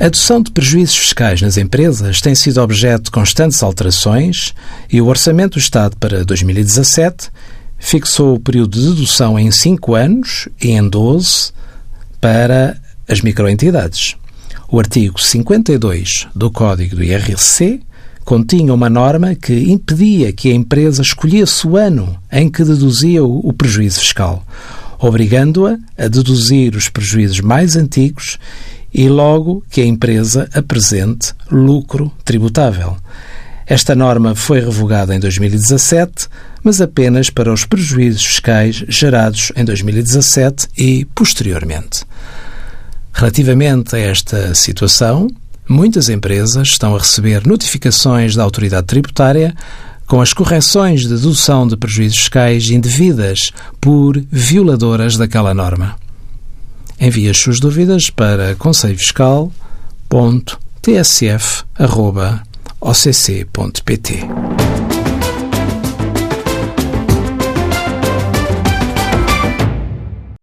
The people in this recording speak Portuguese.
A adoção de prejuízos fiscais nas empresas tem sido objeto de constantes alterações e o Orçamento do Estado para 2017 fixou o período de dedução em 5 anos e em 12 para as microentidades. O artigo 52 do Código do IRC continha uma norma que impedia que a empresa escolhesse o ano em que deduzia o prejuízo fiscal, obrigando-a a deduzir os prejuízos mais antigos e logo que a empresa apresente lucro tributável. Esta norma foi revogada em 2017, mas apenas para os prejuízos fiscais gerados em 2017 e posteriormente. Relativamente a esta situação, muitas empresas estão a receber notificações da autoridade tributária com as correções de dedução de prejuízos fiscais indevidas por violadoras daquela norma. Envie as suas dúvidas para conselhofiscal.tsf.occ.pt.